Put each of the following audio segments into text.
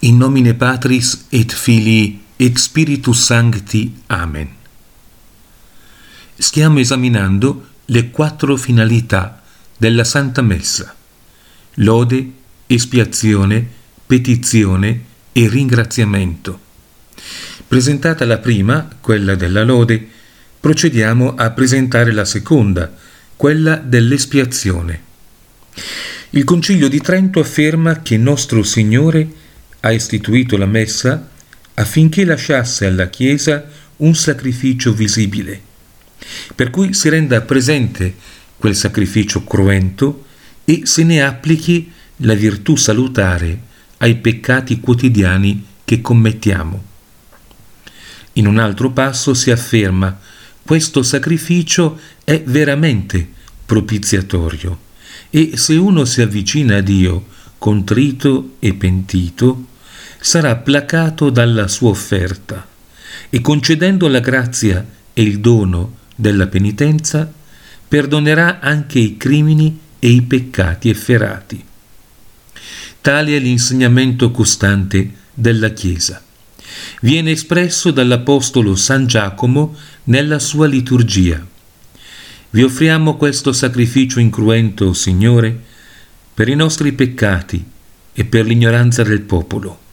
nomine Patris et Filii et Spiritus Sancti. Amen. Stiamo esaminando le quattro finalità della Santa Messa. Lode, espiazione, petizione e ringraziamento. Presentata la prima, quella della lode, procediamo a presentare la seconda, quella dell'espiazione. Il Concilio di Trento afferma che nostro Signore ha istituito la Messa affinché lasciasse alla Chiesa un sacrificio visibile, per cui si renda presente quel sacrificio cruento e se ne applichi la virtù salutare ai peccati quotidiani che commettiamo. In un altro passo si afferma questo sacrificio è veramente propiziatorio e se uno si avvicina a Dio contrito e pentito, sarà placato dalla sua offerta e concedendo la grazia e il dono della penitenza, perdonerà anche i crimini e i peccati efferati. Tale è l'insegnamento costante della Chiesa. Viene espresso dall'Apostolo San Giacomo nella sua liturgia. Vi offriamo questo sacrificio incruento, Signore, per i nostri peccati e per l'ignoranza del popolo.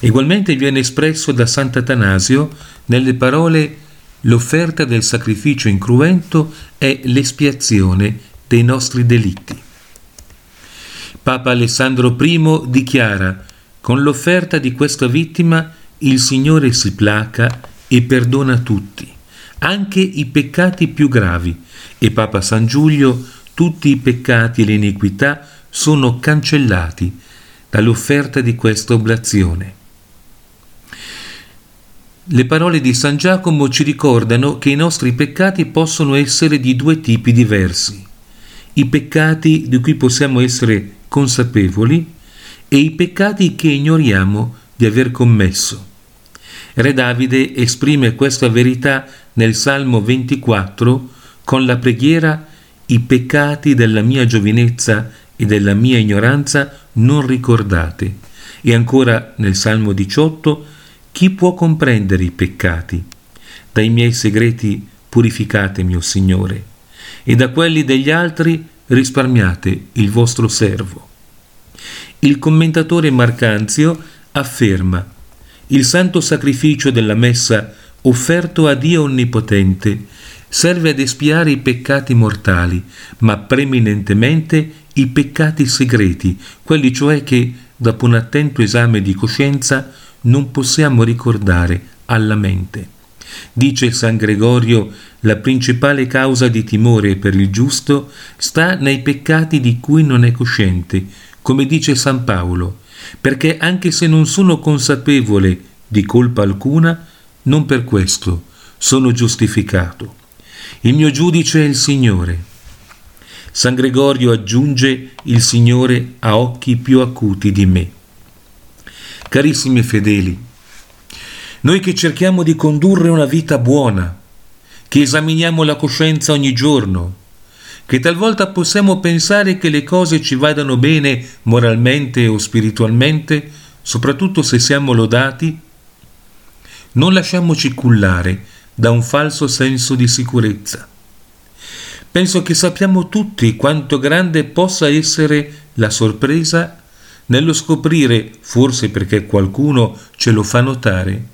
Egualmente viene espresso da Sant'Atanasio nelle parole l'offerta del sacrificio incruento è l'espiazione dei nostri delitti. Papa Alessandro I dichiara con l'offerta di questa vittima il Signore si placa e perdona tutti, anche i peccati più gravi, e Papa San Giulio tutti i peccati e le iniquità sono cancellati dall'offerta di questa oblazione. Le parole di San Giacomo ci ricordano che i nostri peccati possono essere di due tipi diversi. I peccati di cui possiamo essere consapevoli e i peccati che ignoriamo di aver commesso. Re Davide esprime questa verità nel Salmo 24 con la preghiera I peccati della mia giovinezza e della mia ignoranza non ricordate. E ancora nel Salmo 18 Chi può comprendere i peccati? Dai miei segreti purificatemi, o Signore, e da quelli degli altri risparmiate il vostro servo. Il commentatore Marcanzio afferma il santo sacrificio della messa offerto a Dio Onnipotente serve ad espiare i peccati mortali, ma preminentemente i peccati segreti, quelli cioè che, dopo un attento esame di coscienza, non possiamo ricordare alla mente. Dice San Gregorio, la principale causa di timore per il giusto sta nei peccati di cui non è cosciente, come dice San Paolo, perché anche se non sono consapevole di colpa alcuna, non per questo sono giustificato. Il mio giudice è il Signore. San Gregorio aggiunge il Signore ha occhi più acuti di me. Carissimi fedeli, noi che cerchiamo di condurre una vita buona, che esaminiamo la coscienza ogni giorno, che talvolta possiamo pensare che le cose ci vadano bene moralmente o spiritualmente, soprattutto se siamo lodati, non lasciamoci cullare da un falso senso di sicurezza. Penso che sappiamo tutti quanto grande possa essere la sorpresa nello scoprire, forse perché qualcuno ce lo fa notare,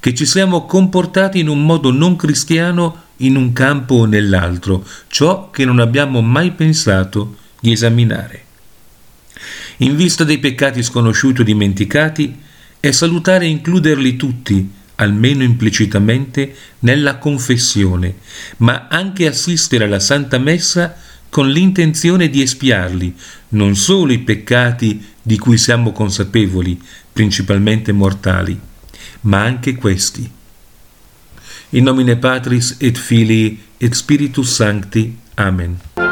che ci siamo comportati in un modo non cristiano in un campo o nell'altro, ciò che non abbiamo mai pensato di esaminare. In vista dei peccati sconosciuti o dimenticati, è salutare includerli tutti, almeno implicitamente, nella confessione, ma anche assistere alla Santa Messa con l'intenzione di espiarli, non solo i peccati di cui siamo consapevoli, principalmente mortali, ma anche questi in nomine Patris et Filii et Spiritus Sancti. Amen.